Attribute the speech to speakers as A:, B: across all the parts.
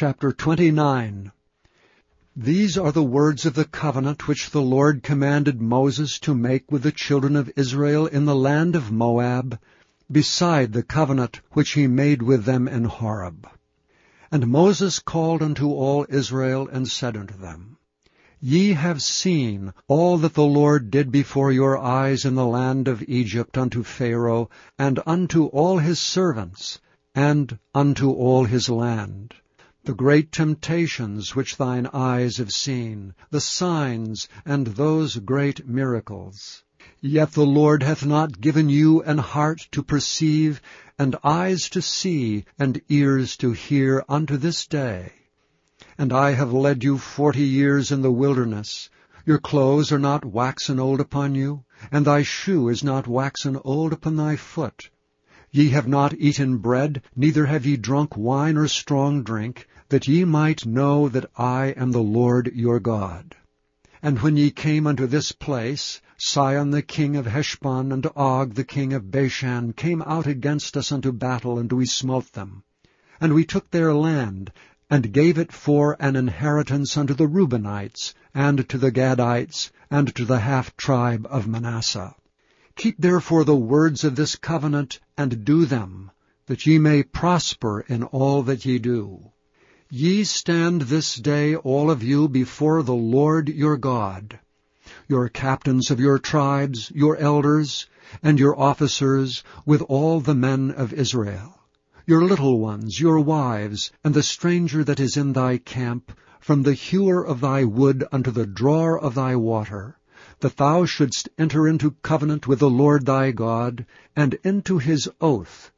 A: Chapter 29 These are the words of the covenant which the Lord commanded Moses to make with the children of Israel in the land of Moab, beside the covenant which he made with them in Horeb. And Moses called unto all Israel, and said unto them, Ye have seen all that the Lord did before your eyes in the land of Egypt unto Pharaoh, and unto all his servants, and unto all his land the great temptations which thine eyes have seen, the signs, and those great miracles. Yet the Lord hath not given you an heart to perceive, and eyes to see, and ears to hear unto this day. And I have led you forty years in the wilderness. Your clothes are not waxen old upon you, and thy shoe is not waxen old upon thy foot. Ye have not eaten bread, neither have ye drunk wine or strong drink, that ye might know that I am the Lord your God. And when ye came unto this place, Sihon the king of Heshbon and Og the king of Bashan came out against us unto battle, and we smote them. And we took their land, and gave it for an inheritance unto the Reubenites, and to the Gadites, and to the half-tribe of Manasseh. Keep therefore the words of this covenant, and do them, that ye may prosper in all that ye do. Ye stand this day all of you before the Lord your God, your captains of your tribes, your elders, and your officers, with all the men of Israel, your little ones, your wives, and the stranger that is in thy camp, from the hewer of thy wood unto the drawer of thy water, that thou shouldst enter into covenant with the Lord thy God, and into his oath,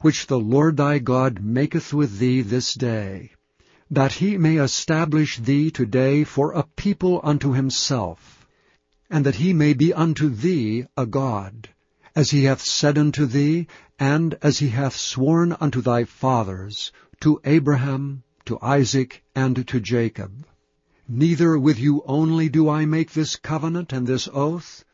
A: which the Lord thy God maketh with thee this day that he may establish thee today for a people unto himself, and that he may be unto thee a God, as he hath said unto thee, and as he hath sworn unto thy fathers, to Abraham, to Isaac, and to Jacob. Neither with you only do I make this covenant and this oath,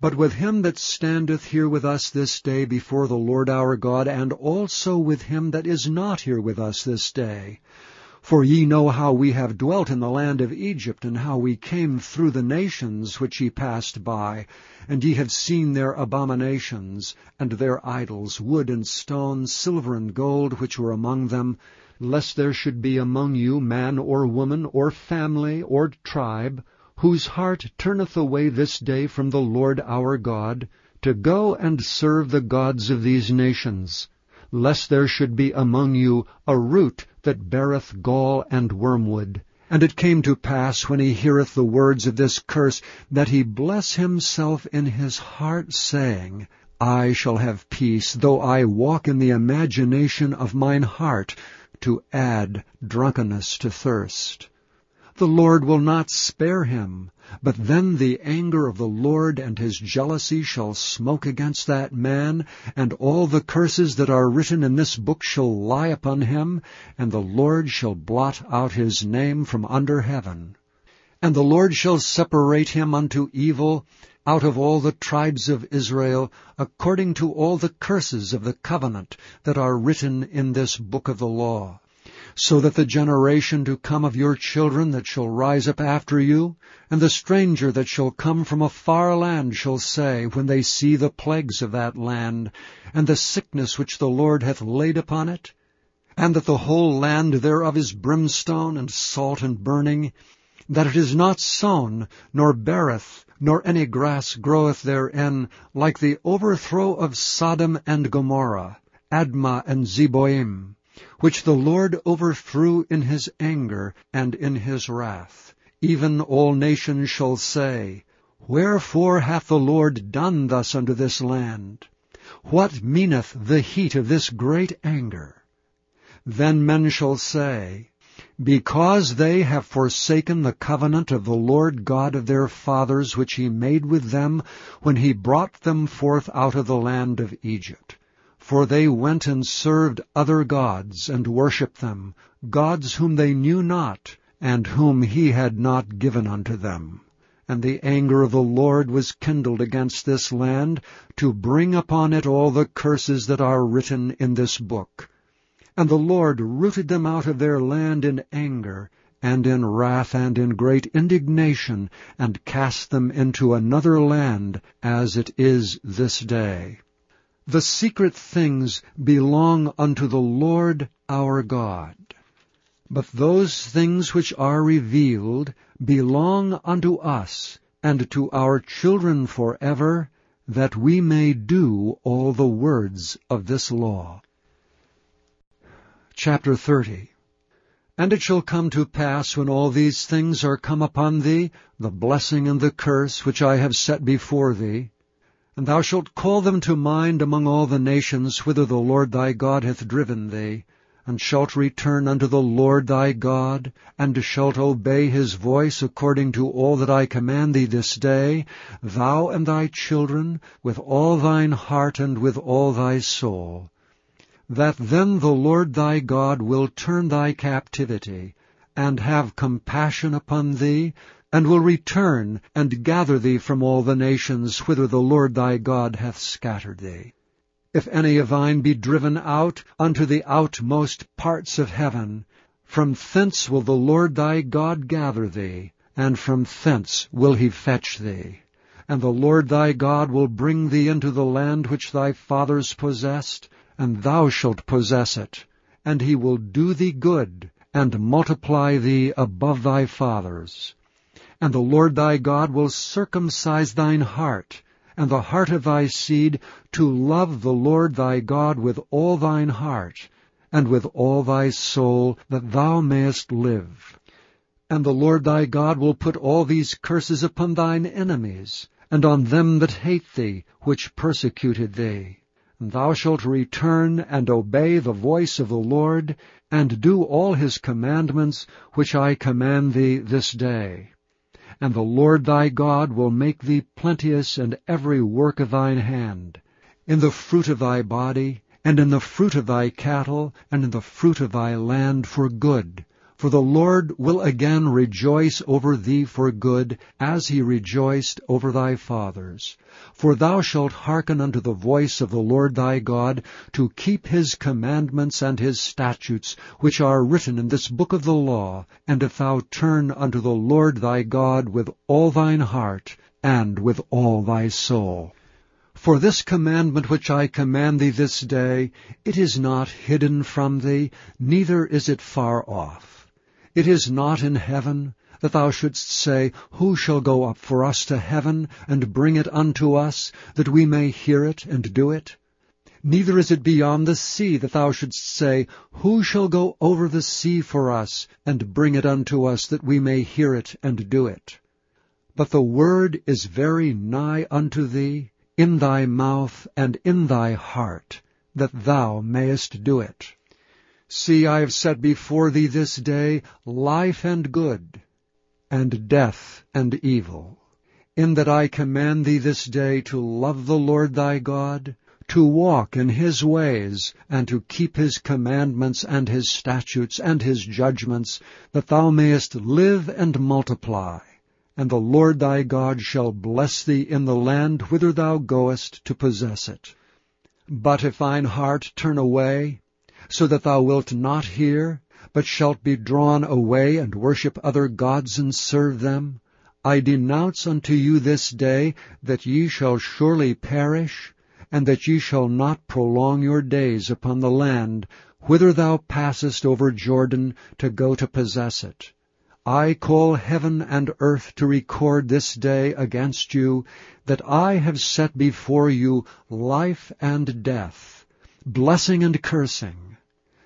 A: but with him that standeth here with us this day before the Lord our God, and also with him that is not here with us this day, for ye know how we have dwelt in the land of Egypt, and how we came through the nations which ye passed by, and ye have seen their abominations, and their idols, wood and stone, silver and gold, which were among them, lest there should be among you man or woman, or family, or tribe, whose heart turneth away this day from the Lord our God, to go and serve the gods of these nations lest there should be among you a root that beareth gall and wormwood. And it came to pass, when he heareth the words of this curse, that he bless himself in his heart, saying, I shall have peace, though I walk in the imagination of mine heart, to add drunkenness to thirst. The Lord will not spare him, but then the anger of the Lord and his jealousy shall smoke against that man, and all the curses that are written in this book shall lie upon him, and the Lord shall blot out his name from under heaven. And the Lord shall separate him unto evil out of all the tribes of Israel, according to all the curses of the covenant that are written in this book of the law so that the generation to come of your children that shall rise up after you, and the stranger that shall come from a far land shall say, when they see the plagues of that land, and the sickness which the Lord hath laid upon it, and that the whole land thereof is brimstone and salt and burning, that it is not sown, nor beareth, nor any grass groweth therein, like the overthrow of Sodom and Gomorrah, Admah and Zeboim, which the Lord overthrew in his anger and in his wrath. Even all nations shall say, Wherefore hath the Lord done thus unto this land? What meaneth the heat of this great anger? Then men shall say, Because they have forsaken the covenant of the Lord God of their fathers which he made with them when he brought them forth out of the land of Egypt. For they went and served other gods, and worshipped them, gods whom they knew not, and whom he had not given unto them. And the anger of the Lord was kindled against this land, to bring upon it all the curses that are written in this book. And the Lord rooted them out of their land in anger, and in wrath and in great indignation, and cast them into another land, as it is this day. The secret things belong unto the Lord our God. But those things which are revealed belong unto us, and to our children forever, that we may do all the words of this law. Chapter 30 And it shall come to pass, when all these things are come upon thee, the blessing and the curse which I have set before thee, and thou shalt call them to mind among all the nations whither the Lord thy God hath driven thee, and shalt return unto the Lord thy God, and shalt obey his voice according to all that I command thee this day, thou and thy children, with all thine heart and with all thy soul, that then the Lord thy God will turn thy captivity, and have compassion upon thee, and will return and gather thee from all the nations whither the Lord thy God hath scattered thee. If any of thine be driven out unto the outmost parts of heaven, from thence will the Lord thy God gather thee, and from thence will he fetch thee. And the Lord thy God will bring thee into the land which thy fathers possessed, and thou shalt possess it, and he will do thee good, and multiply thee above thy fathers. And the Lord thy God will circumcise thine heart, and the heart of thy seed, to love the Lord thy God with all thine heart, and with all thy soul, that thou mayest live. And the Lord thy God will put all these curses upon thine enemies, and on them that hate thee, which persecuted thee. And thou shalt return and obey the voice of the Lord, and do all his commandments, which I command thee this day. And the Lord thy God will make thee plenteous in every work of thine hand, in the fruit of thy body, and in the fruit of thy cattle, and in the fruit of thy land for good. For the Lord will again rejoice over thee for good, as he rejoiced over thy fathers. For thou shalt hearken unto the voice of the Lord thy God, to keep his commandments and his statutes, which are written in this book of the law, and if thou turn unto the Lord thy God with all thine heart, and with all thy soul. For this commandment which I command thee this day, it is not hidden from thee, neither is it far off. It is not in heaven, that thou shouldst say, Who shall go up for us to heaven, and bring it unto us, that we may hear it and do it? Neither is it beyond the sea, that thou shouldst say, Who shall go over the sea for us, and bring it unto us, that we may hear it and do it? But the word is very nigh unto thee, in thy mouth and in thy heart, that thou mayest do it. See, I have set before thee this day life and good, and death and evil, in that I command thee this day to love the Lord thy God, to walk in his ways, and to keep his commandments and his statutes and his judgments, that thou mayest live and multiply. And the Lord thy God shall bless thee in the land whither thou goest to possess it. But if thine heart turn away, so that thou wilt not hear, but shalt be drawn away and worship other gods and serve them, I denounce unto you this day that ye shall surely perish, and that ye shall not prolong your days upon the land whither thou passest over Jordan to go to possess it. I call heaven and earth to record this day against you that I have set before you life and death, blessing and cursing.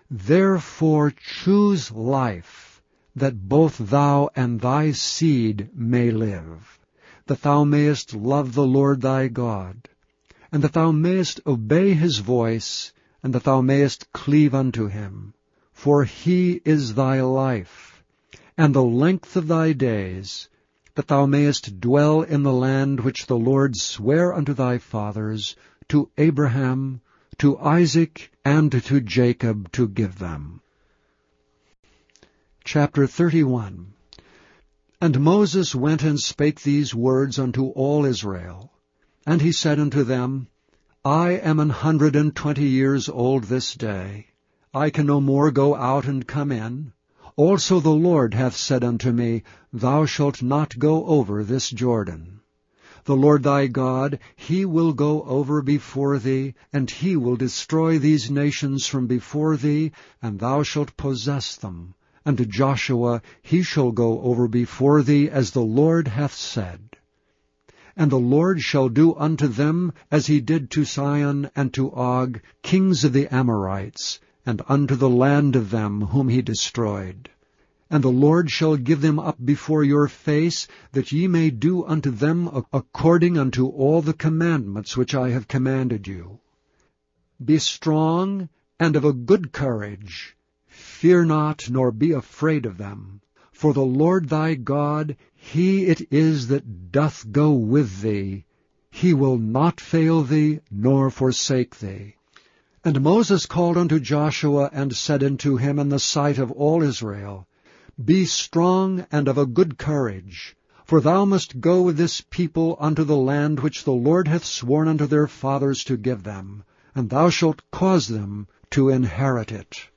A: Therefore choose life, that both thou and thy seed may live, that thou mayest love the Lord thy God, and that thou mayest obey his voice, and that thou mayest cleave unto him. For he is thy life, and the length of thy days, that thou mayest dwell in the land which the Lord sware unto thy fathers, to Abraham, to Isaac and to Jacob to give them. Chapter 31 And Moses went and spake these words unto all Israel. And he said unto them, I am an hundred and twenty years old this day. I can no more go out and come in. Also the Lord hath said unto me, Thou shalt not go over this Jordan. The Lord thy God, he will go over before thee, and he will destroy these nations from before thee, and thou shalt possess them. And to Joshua, he shall go over before thee, as the Lord hath said. And the Lord shall do unto them as he did to Sihon and to Og, kings of the Amorites, and unto the land of them whom he destroyed. And the Lord shall give them up before your face, that ye may do unto them according unto all the commandments which I have commanded you. Be strong and of a good courage. Fear not, nor be afraid of them. For the Lord thy God, he it is that doth go with thee. He will not fail thee, nor forsake thee. And Moses called unto Joshua, and said unto him in the sight of all Israel, Be strong and of a good courage, for thou must go with this people unto the land which the Lord hath sworn unto their fathers to give them, and thou shalt cause them to inherit it.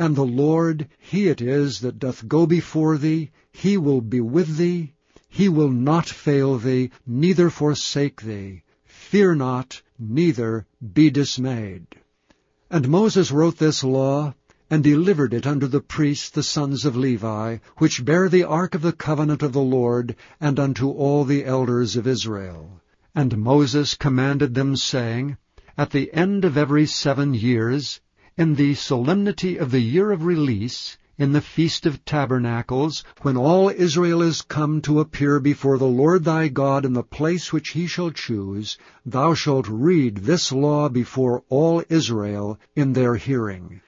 A: And the Lord, He it is that doth go before thee, He will be with thee, He will not fail thee, neither forsake thee. Fear not, neither be dismayed. And Moses wrote this law, and delivered it unto the priests the sons of Levi, which bear the ark of the covenant of the Lord, and unto all the elders of Israel. And Moses commanded them, saying, At the end of every seven years, in the solemnity of the year of release, in the Feast of Tabernacles, when all Israel is come to appear before the Lord thy God in the place which he shall choose, thou shalt read this law before all Israel in their hearing.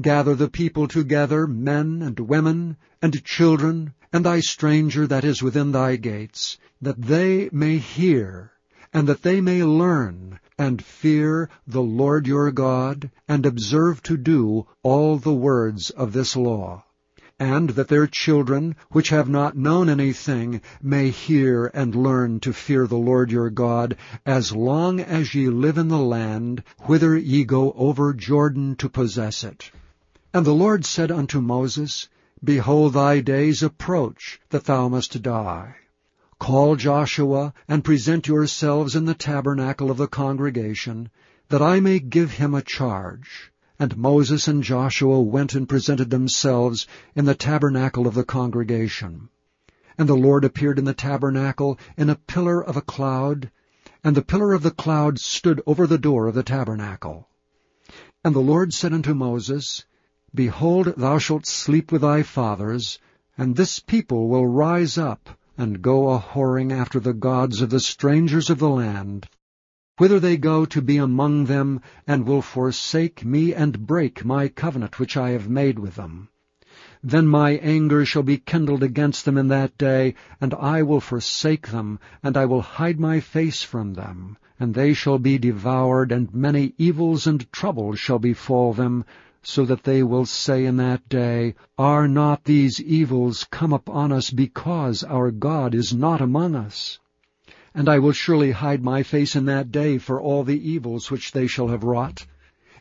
A: Gather the people together, men and women, and children, and thy stranger that is within thy gates, that they may hear, and that they may learn, and fear the Lord your God, and observe to do all the words of this law, and that their children, which have not known anything, may hear and learn to fear the Lord your God, as long as ye live in the land, whither ye go over Jordan to possess it. And the Lord said unto Moses, Behold, thy days approach, that thou must die. Call Joshua, and present yourselves in the tabernacle of the congregation, that I may give him a charge. And Moses and Joshua went and presented themselves in the tabernacle of the congregation. And the Lord appeared in the tabernacle in a pillar of a cloud, and the pillar of the cloud stood over the door of the tabernacle. And the Lord said unto Moses, Behold, thou shalt sleep with thy fathers, and this people will rise up, and go a-whoring after the gods of the strangers of the land, whither they go to be among them, and will forsake me and break my covenant which I have made with them. Then my anger shall be kindled against them in that day, and I will forsake them, and I will hide my face from them, and they shall be devoured, and many evils and troubles shall befall them, so that they will say in that day, Are not these evils come upon us because our God is not among us? And I will surely hide my face in that day for all the evils which they shall have wrought,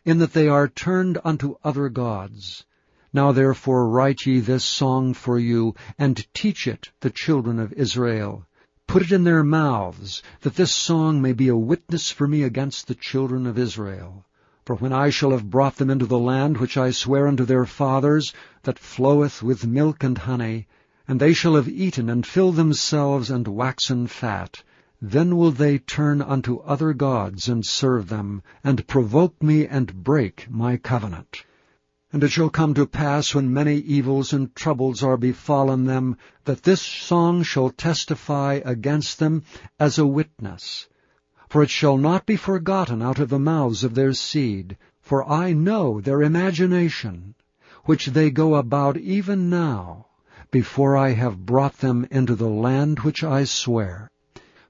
A: in that they are turned unto other gods. Now therefore write ye this song for you, and teach it the children of Israel. Put it in their mouths, that this song may be a witness for me against the children of Israel. For when I shall have brought them into the land which I swear unto their fathers, that floweth with milk and honey, and they shall have eaten and filled themselves and waxen fat, then will they turn unto other gods and serve them, and provoke me and break my covenant. And it shall come to pass when many evils and troubles are befallen them, that this song shall testify against them as a witness, for it shall not be forgotten out of the mouths of their seed. For I know their imagination, which they go about even now, before I have brought them into the land which I swear.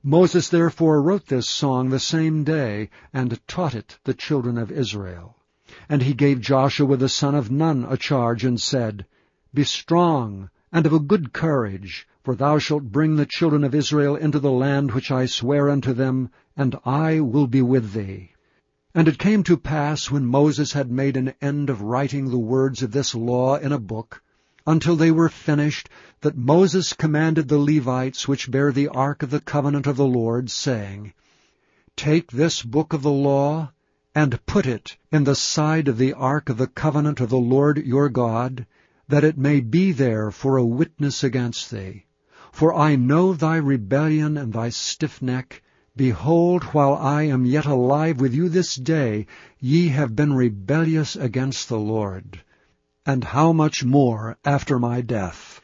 A: Moses therefore wrote this song the same day, and taught it the children of Israel. And he gave Joshua the son of Nun a charge, and said, Be strong, and of a good courage, for thou shalt bring the children of Israel into the land which I swear unto them, and I will be with thee. And it came to pass, when Moses had made an end of writing the words of this law in a book, until they were finished, that Moses commanded the Levites which bear the ark of the covenant of the Lord, saying, Take this book of the law, and put it in the side of the ark of the covenant of the Lord your God, that it may be there for a witness against thee. For I know thy rebellion and thy stiff neck, Behold, while I am yet alive with you this day, ye have been rebellious against the Lord. And how much more after my death?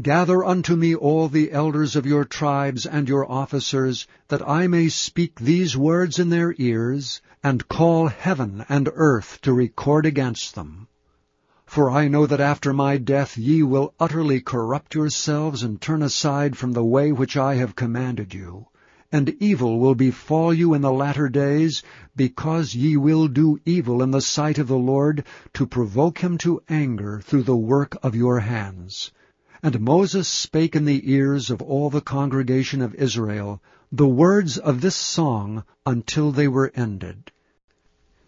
A: Gather unto me all the elders of your tribes and your officers, that I may speak these words in their ears, and call heaven and earth to record against them. For I know that after my death ye will utterly corrupt yourselves and turn aside from the way which I have commanded you and evil will befall you in the latter days, because ye will do evil in the sight of the Lord, to provoke him to anger through the work of your hands. And Moses spake in the ears of all the congregation of Israel the words of this song until they were ended.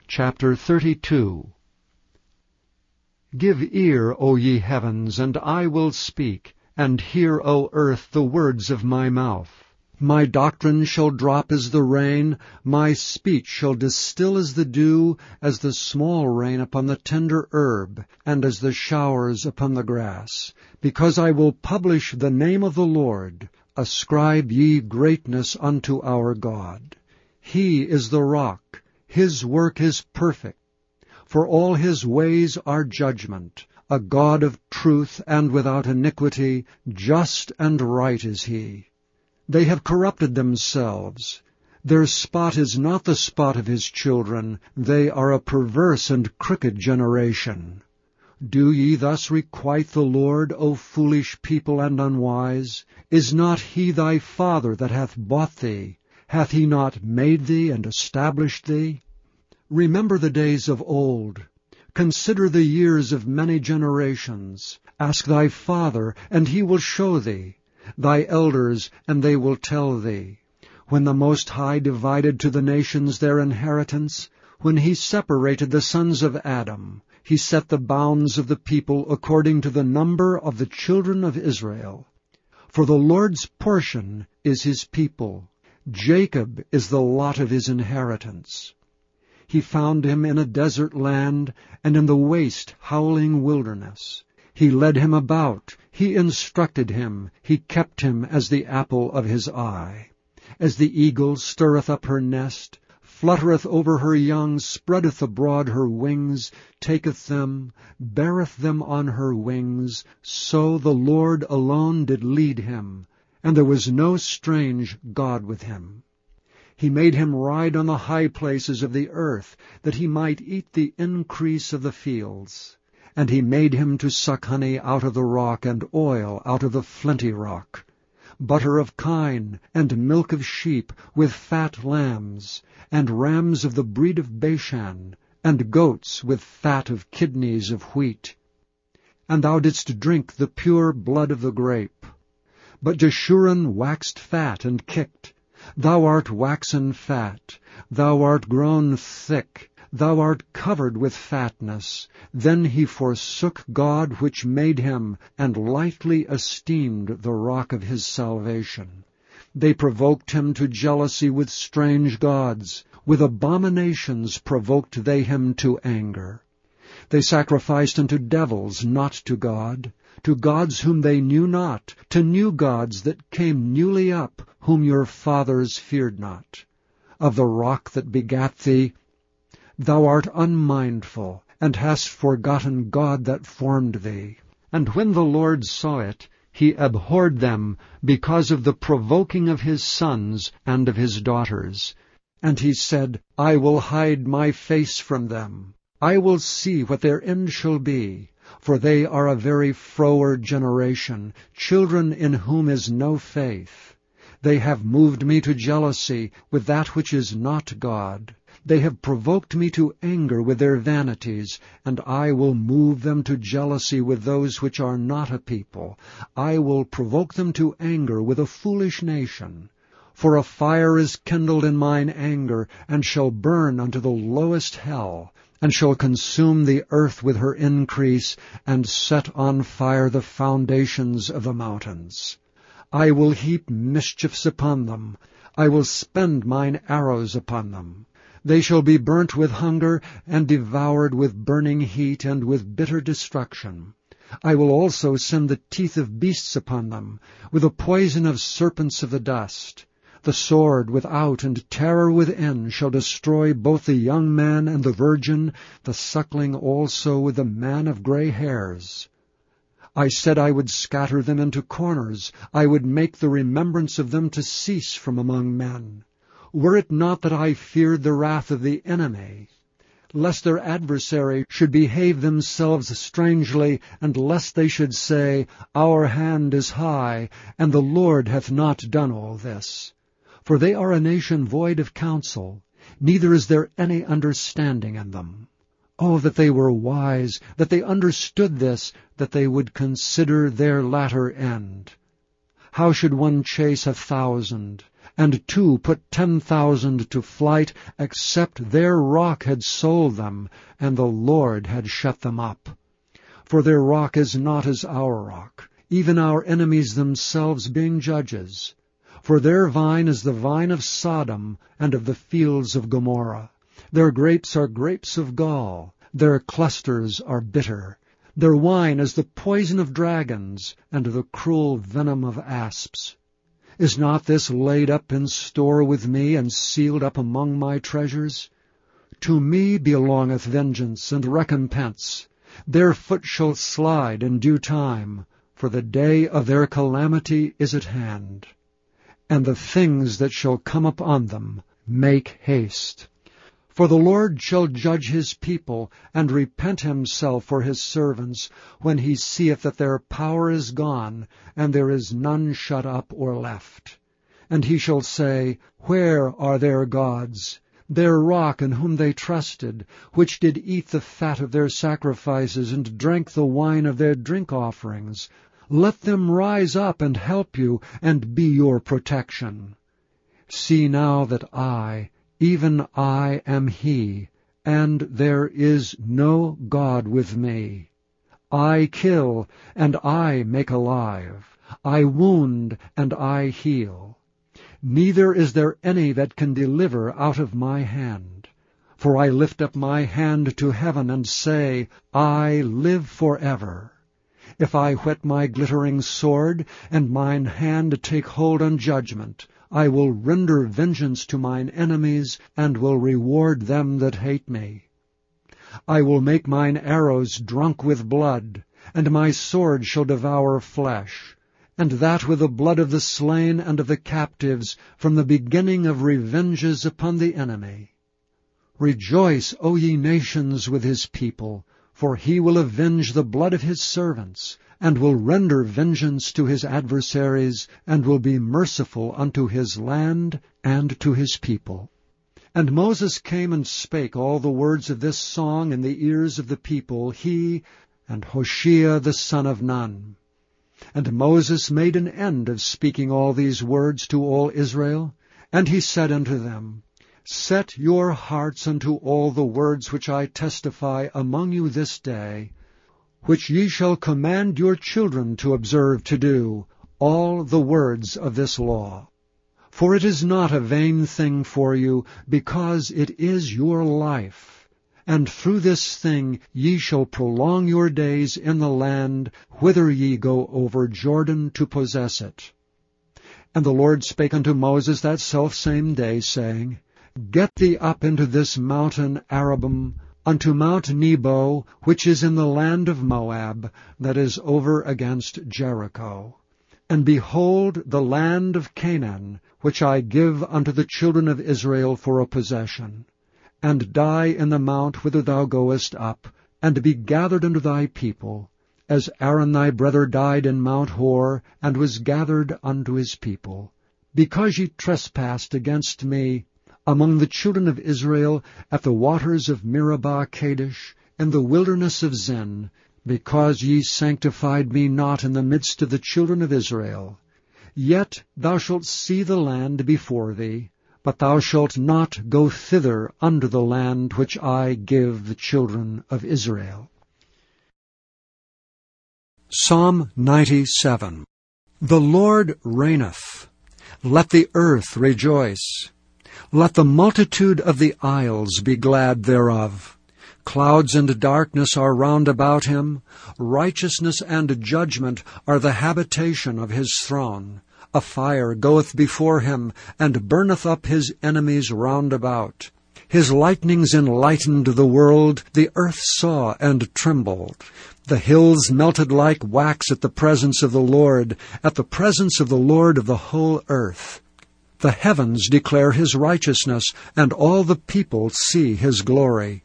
A: Chapter 32 Give ear, O ye heavens, and I will speak, and hear, O earth, the words of my mouth. My doctrine shall drop as the rain, my speech shall distill as the dew, as the small rain upon the tender herb, and as the showers upon the grass. Because I will publish the name of the Lord, ascribe ye greatness unto our God. He is the rock, his work is perfect. For all his ways are judgment, a God of truth and without iniquity, just and right is he. They have corrupted themselves. Their spot is not the spot of his children. They are a perverse and crooked generation. Do ye thus requite the Lord, O foolish people and unwise? Is not he thy father that hath bought thee? Hath he not made thee and established thee? Remember the days of old. Consider the years of many generations. Ask thy father, and he will show thee thy elders, and they will tell thee. When the Most High divided to the nations their inheritance, when he separated the sons of Adam, he set the bounds of the people according to the number of the children of Israel. For the Lord's portion is his people. Jacob is the lot of his inheritance. He found him in a desert land and in the waste howling wilderness. He led him about, he instructed him, he kept him as the apple of his eye. As the eagle stirreth up her nest, fluttereth over her young, spreadeth abroad her wings, taketh them, beareth them on her wings, so the Lord alone did lead him, and there was no strange God with him. He made him ride on the high places of the earth, that he might eat the increase of the fields. And he made him to suck honey out of the rock, and oil out of the flinty rock, butter of kine, and milk of sheep, with fat lambs, and rams of the breed of Bashan, and goats with fat of kidneys of wheat. And thou didst drink the pure blood of the grape. But Jeshurun waxed fat and kicked. Thou art waxen fat, thou art grown thick, Thou art covered with fatness. Then he forsook God which made him, and lightly esteemed the rock of his salvation. They provoked him to jealousy with strange gods. With abominations provoked they him to anger. They sacrificed unto devils, not to God, to gods whom they knew not, to new gods that came newly up, whom your fathers feared not. Of the rock that begat thee, Thou art unmindful, and hast forgotten God that formed thee. And when the Lord saw it, he abhorred them because of the provoking of his sons and of his daughters. And he said, I will hide my face from them. I will see what their end shall be. For they are a very froward generation, children in whom is no faith. They have moved me to jealousy with that which is not God. They have provoked me to anger with their vanities, and I will move them to jealousy with those which are not a people. I will provoke them to anger with a foolish nation. For a fire is kindled in mine anger, and shall burn unto the lowest hell, and shall consume the earth with her increase, and set on fire the foundations of the mountains. I will heap mischiefs upon them, I will spend mine arrows upon them. They shall be burnt with hunger, and devoured with burning heat, and with bitter destruction. I will also send the teeth of beasts upon them, with the poison of serpents of the dust. The sword without and terror within shall destroy both the young man and the virgin, the suckling also with the man of grey hairs. I said I would scatter them into corners, I would make the remembrance of them to cease from among men were it not that I feared the wrath of the enemy, lest their adversary should behave themselves strangely, and lest they should say, Our hand is high, and the Lord hath not done all this. For they are a nation void of counsel, neither is there any understanding in them. Oh, that they were wise, that they understood this, that they would consider their latter end. How should one chase a thousand, and two put ten thousand to flight, except their rock had sold them, and the Lord had shut them up. For their rock is not as our rock, even our enemies themselves being judges. For their vine is the vine of Sodom, and of the fields of Gomorrah. Their grapes are grapes of gall, their clusters are bitter. Their wine is the poison of dragons, and the cruel venom of asps. Is not this laid up in store with me, and sealed up among my treasures? To me belongeth vengeance and recompense. Their foot shall slide in due time, for the day of their calamity is at hand. And the things that shall come upon them make haste. For the Lord shall judge his people, and repent himself for his servants, when he seeth that their power is gone, and there is none shut up or left. And he shall say, Where are their gods? Their rock in whom they trusted, which did eat the fat of their sacrifices, and drank the wine of their drink offerings. Let them rise up and help you, and be your protection. See now that I, even I am he, and there is no God with me. I kill, and I make alive. I wound, and I heal. Neither is there any that can deliver out of my hand. For I lift up my hand to heaven, and say, I live for ever. If I whet my glittering sword, and mine hand take hold on judgment, I will render vengeance to mine enemies, and will reward them that hate me. I will make mine arrows drunk with blood, and my sword shall devour flesh, and that with the blood of the slain and of the captives, from the beginning of revenges upon the enemy. Rejoice, O ye nations, with his people, for he will avenge the blood of his servants, and will render vengeance to his adversaries, and will be merciful unto his land and to his people. And Moses came and spake all the words of this song in the ears of the people, he and Hoshea the son of Nun. And Moses made an end of speaking all these words to all Israel, and he said unto them, Set your hearts unto all the words which I testify among you this day, which ye shall command your children to observe to do, all the words of this law. For it is not a vain thing for you, because it is your life. And through this thing ye shall prolong your days in the land whither ye go over Jordan to possess it. And the Lord spake unto Moses that selfsame day, saying, Get thee up into this mountain Abarim, unto Mount Nebo, which is in the land of Moab, that is over against Jericho. And behold the land of Canaan, which I give unto the children of Israel for a possession. And die in the mount whither thou goest up, and be gathered unto thy people, as Aaron thy brother died in Mount Hor, and was gathered unto his people. Because ye trespassed against me, among the children of Israel at the waters of Meribah Kadesh, in the wilderness of Zin, because ye sanctified me not in the midst of the children of Israel. Yet thou shalt see the land before thee, but thou shalt not go thither unto the land which I give the children of Israel. Psalm 97 The Lord reigneth. Let the earth rejoice. Let the multitude of the isles be glad thereof. Clouds and darkness are round about him. Righteousness and judgment are the habitation of his throne. A fire goeth before him, and burneth up his enemies round about. His lightnings enlightened the world, the earth saw and trembled. The hills melted like wax at the presence of the Lord, at the presence of the Lord of the whole earth. The heavens declare his righteousness, and all the people see his glory.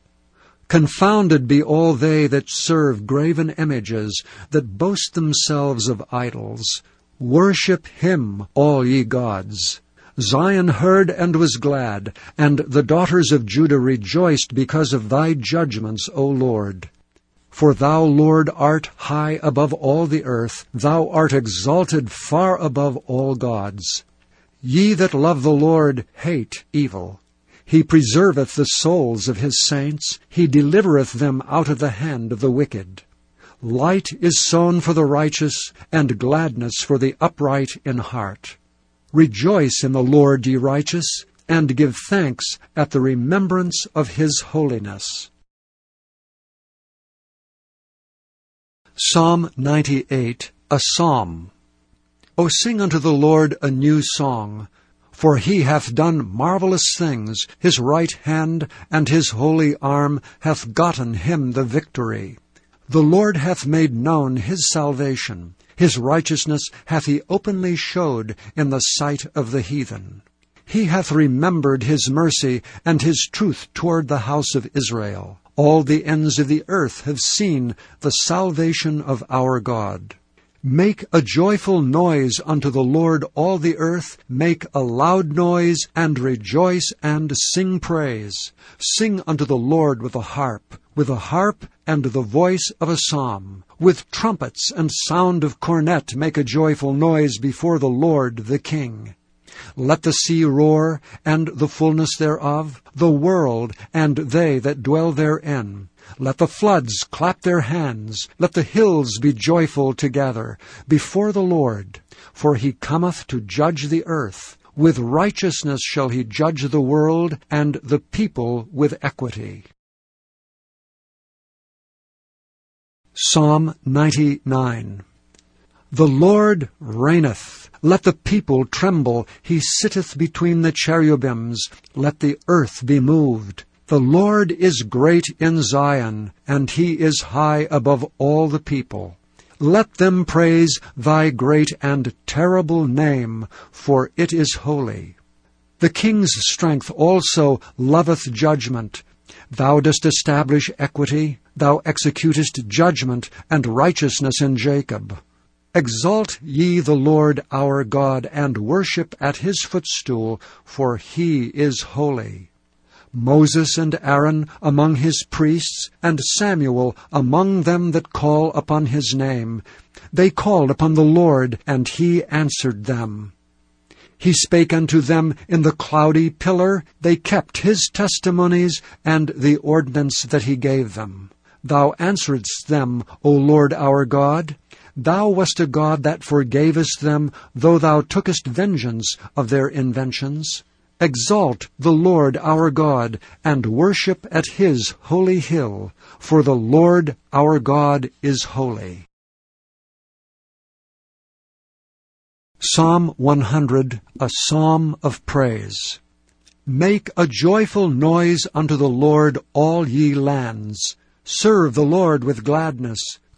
A: Confounded be all they that serve graven images, that boast themselves of idols. Worship him, all ye gods. Zion heard and was glad, and the daughters of Judah rejoiced because of thy judgments, O Lord. For thou, Lord, art high above all the earth, thou art exalted far above all gods. Ye that love the Lord hate evil. He preserveth the souls of his saints, he delivereth them out of the hand of the wicked. Light is sown for the righteous, and gladness for the upright in heart. Rejoice in the Lord, ye righteous, and give thanks at the remembrance of his holiness. Psalm 98, a psalm. O sing unto the Lord a new song, for he hath done marvelous things, his right hand and his holy arm hath gotten him the victory. The Lord hath made known his salvation. His righteousness hath he openly showed in the sight of the heathen. He hath remembered his mercy and his truth toward the house of Israel. All the ends of the earth have seen the salvation of our God. Make a joyful noise unto the Lord, all the earth. Make a loud noise, and rejoice, and sing praise. Sing unto the Lord with a harp with a harp and the voice of a psalm. With trumpets and sound of cornet make a joyful noise before the Lord the King. Let the sea roar, and the fullness thereof, the world, and they that dwell therein. Let the floods clap their hands, let the hills be joyful together, before the Lord. For he cometh to judge the earth. With righteousness shall he judge the world, and the people with equity. Psalm 99 The Lord reigneth. Let the people tremble. He sitteth between the cherubims. Let the earth be moved. The Lord is great in Zion, and he is high above all the people. Let them praise thy great and terrible name, for it is holy. The king's strength also loveth judgment. Thou dost establish equity. Thou executest judgment and righteousness in Jacob. Exalt ye the Lord our God, and worship at his footstool, for he is holy. Moses and Aaron among his priests, and Samuel among them that call upon his name. They called upon the Lord, and he answered them. He spake unto them in the cloudy pillar. They kept his testimonies and the ordinance that he gave them. Thou answeredst them, O Lord our God. Thou wast a God that forgavest them, though thou tookest vengeance of their inventions. Exalt the Lord our God, and worship at his holy hill, for the Lord our God is holy. Psalm 100, a psalm of praise. Make a joyful noise unto the Lord, all ye lands. Serve the Lord with gladness.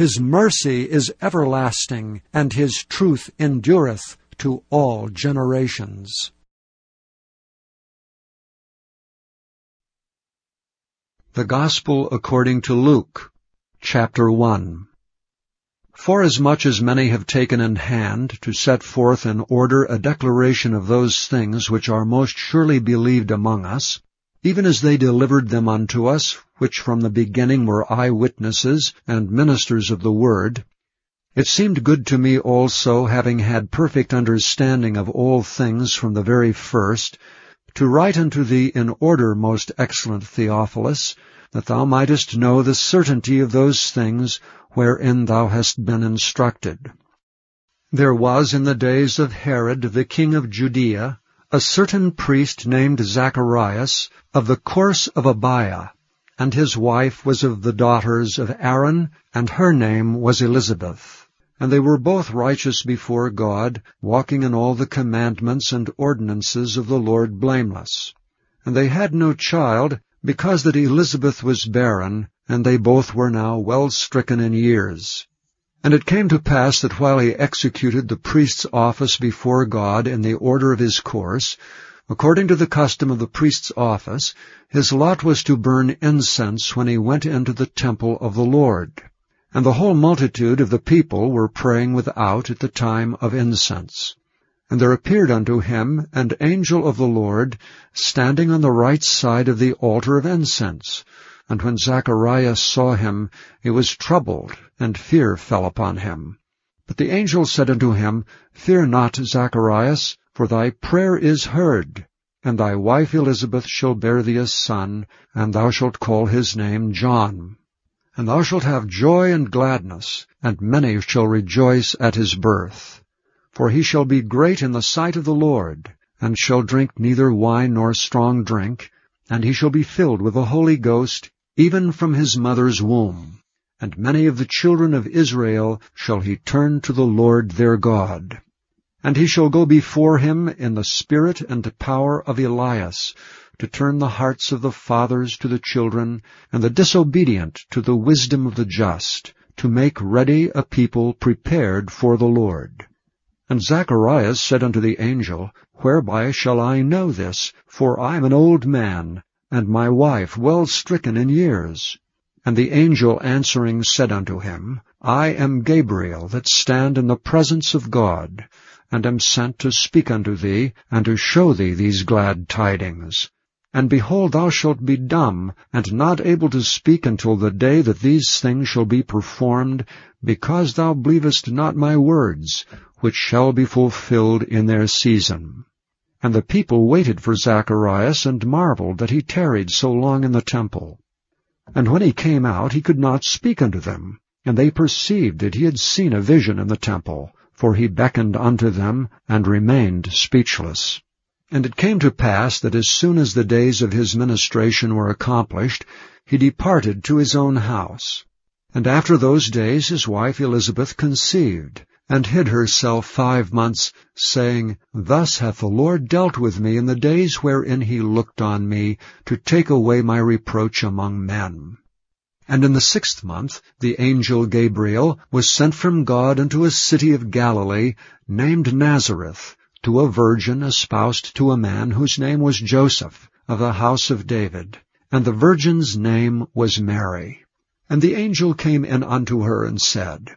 A: his mercy is everlasting, and his truth endureth to all generations. The Gospel according to Luke, chapter 1. Forasmuch as many have taken in hand to set forth in order a declaration of those things which are most surely believed among us, even as they delivered them unto us, which from the beginning were eyewitnesses and ministers of the word, it seemed good to me also, having had perfect understanding of all things from the very first, to write unto thee in order, most excellent Theophilus, that thou mightest know the certainty of those things wherein thou hast been instructed. There was in the days of Herod the king of Judea a certain priest named Zacharias of the course of Abia, and his wife was of the daughters of Aaron, and her name was Elizabeth. And they were both righteous before God, walking in all the commandments and ordinances of the Lord blameless. And they had no child, because that Elizabeth was barren, and they both were now well stricken in years. And it came to pass that while he executed the priest's office before God in the order of his course, according to the custom of the priest's office, his lot was to burn incense when he went into the temple of the Lord. And the whole multitude of the people were praying without at the time of incense. And there appeared unto him an angel of the Lord, standing on the right side of the altar of incense. And when Zacharias saw him, he was troubled, and fear fell upon him. But the angel said unto him, Fear not, Zacharias, for thy prayer is heard, and thy wife Elizabeth shall bear thee a son, and thou shalt call his name John. And thou shalt have joy and gladness, and many shall rejoice at his birth. For he shall be great in the sight of the Lord, and shall drink neither wine nor strong drink, and he shall be filled with the Holy Ghost, even from his mother's womb. And many of the children of Israel shall he turn to the Lord their God. And he shall go before him in the spirit and the power of Elias, to turn the hearts of the fathers to the children, and the disobedient to the wisdom of the just, to make ready a people prepared for the Lord. And Zacharias said unto the angel, Whereby shall I know this? For I am an old man, and my wife well stricken in years. And the angel answering said unto him, I am Gabriel, that stand in the presence of God, and am sent to speak unto thee, and to show thee these glad tidings. And behold, thou shalt be dumb, and not able to speak until the day that these things shall be performed, because thou believest not my words, which shall be fulfilled in their season. And the people waited for Zacharias, and marveled that he tarried so long in the temple. And when he came out, he could not speak unto them, and they perceived that he had seen a vision in the temple, for he beckoned unto them, and remained speechless. And it came to pass that as soon as the days of his ministration were accomplished, he departed to his own house. And after those days his wife Elizabeth conceived, and hid herself five months, saying, Thus hath the Lord dealt with me in the days wherein he looked on me, to take away my reproach among men. And in the sixth month the angel Gabriel was sent from God into a city of Galilee, named Nazareth, to a virgin espoused to a man whose name was Joseph, of the house of David, and the virgin's name was Mary. And the angel came in unto her and said,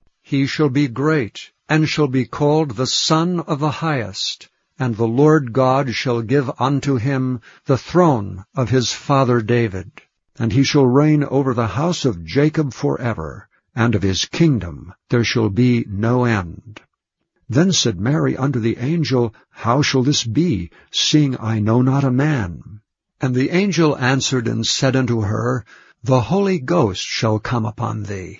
A: He shall be great, and shall be called the Son of the Highest. And the Lord God shall give unto him the throne of his father David. And he shall reign over the house of Jacob forever, and of his kingdom there shall be no end. Then said Mary unto the angel, How shall this be, seeing I know not a man? And the angel answered and said unto her, The Holy Ghost shall come upon thee,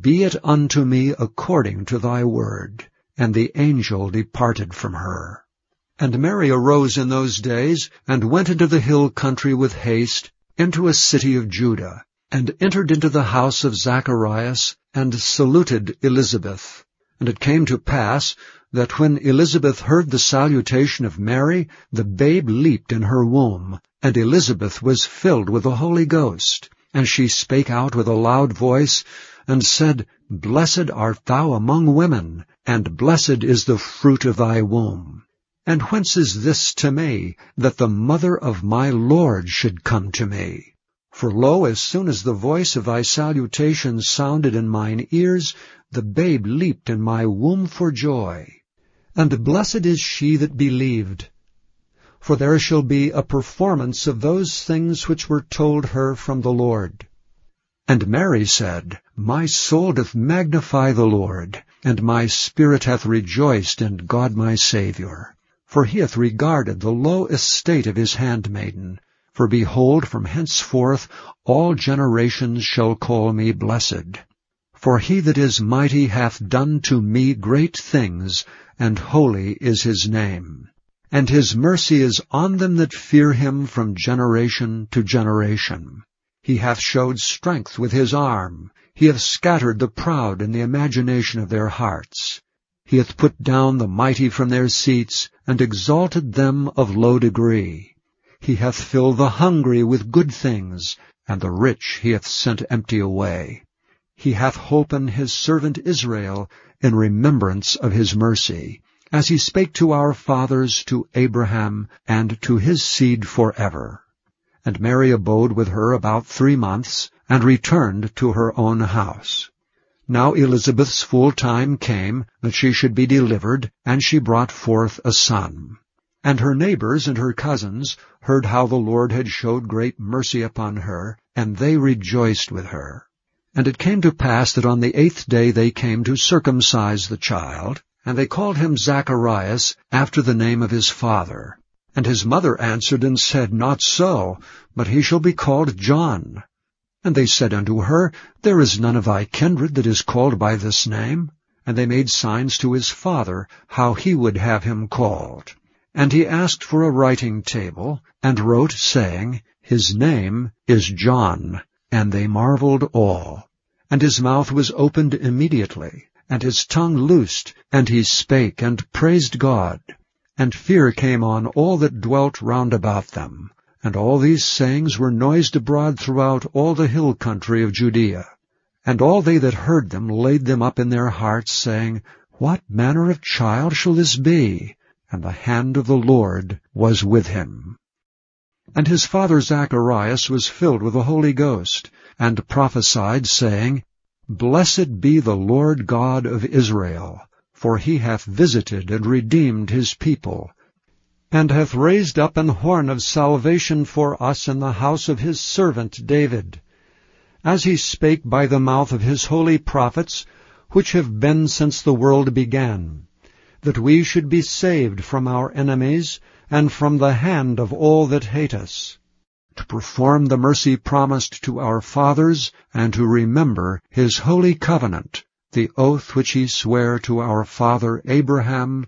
A: Be it unto me according to thy word. And the angel departed from her. And Mary arose in those days, and went into the hill country with haste, into a city of Judah, and entered into the house of Zacharias, and saluted Elizabeth. And it came to pass, that when Elizabeth heard the salutation of Mary, the babe leaped in her womb, and Elizabeth was filled with the Holy Ghost. And she spake out with a loud voice, and said, Blessed art thou among women, and blessed is the fruit of thy womb. And whence is this to me, that the mother of my Lord should come to me? For lo, as soon as the voice of thy salutation sounded in mine ears, the babe leaped in my womb for joy. And blessed is she that believed, for there shall be a performance of those things which were told her from the Lord. And Mary said, My soul doth magnify the Lord, and my spirit hath rejoiced in God my Saviour for he hath regarded the low estate of his handmaiden. For behold, from henceforth all generations shall call me blessed. For he that is mighty hath done to me great things, and holy is his name. And his mercy is on them that fear him from generation to generation. He hath showed strength with his arm. He hath scattered the proud in the imagination of their hearts. He hath put down the mighty from their seats, and exalted them of low degree. He hath filled the hungry with good things, and the rich he hath sent empty away. He hath holpen his servant Israel in remembrance of his mercy, as he spake to our fathers, to Abraham, and to his seed forever. And Mary abode with her about three months, and returned to her own house. Now Elizabeth's full time came, that she should be delivered, and she brought forth a son. And her neighbors and her cousins heard how the Lord had showed great mercy upon her, and they rejoiced with her. And it came to pass that on the eighth day they came to circumcise the child, and they called him Zacharias, after the name of his father. And his mother answered and said, Not so, but he shall be called John. And they said unto her, There is none of thy kindred that is called by this name. And they made signs to his father, how he would have him called. And he asked for a writing table, and wrote, saying, His name is John. And they marveled all. And his mouth was opened immediately, and his tongue loosed, and he spake, and praised God. And fear came on all that dwelt round about them. And all these sayings were noised abroad throughout all the hill country of Judea. And all they that heard them laid them up in their hearts, saying, What manner of child shall this be? And the hand of the Lord was with him. And his father Zacharias was filled with the Holy Ghost, and prophesied, saying, Blessed be the Lord God of Israel, for he hath visited and redeemed his people, and hath raised up an horn of salvation for us in the house of his servant David, as he spake by the mouth of his holy prophets, which have been since the world began, that we should be saved from our enemies, and from the hand of all that hate us, to perform the mercy promised to our fathers, and to remember his holy covenant, the oath which he sware to our father Abraham,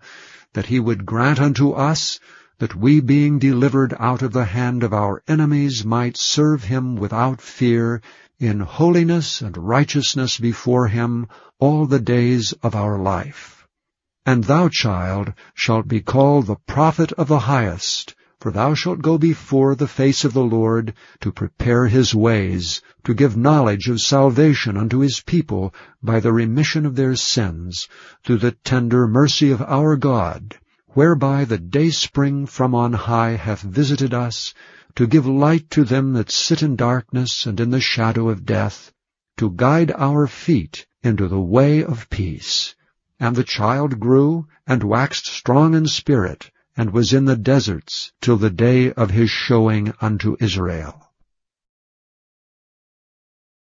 A: that he would grant unto us, that we being delivered out of the hand of our enemies might serve him without fear, in holiness and righteousness before him all the days of our life. And thou, child, shalt be called the prophet of the highest, for thou shalt go before the face of the Lord to prepare his ways, to give knowledge of salvation unto his people by the remission of their sins, through the tender mercy of our God, whereby the dayspring from on high hath visited us, to give light to them that sit in darkness and in the shadow of death, to guide our feet into the way of peace. And the child grew, and waxed strong in spirit, and was in the deserts till the day of his showing unto Israel.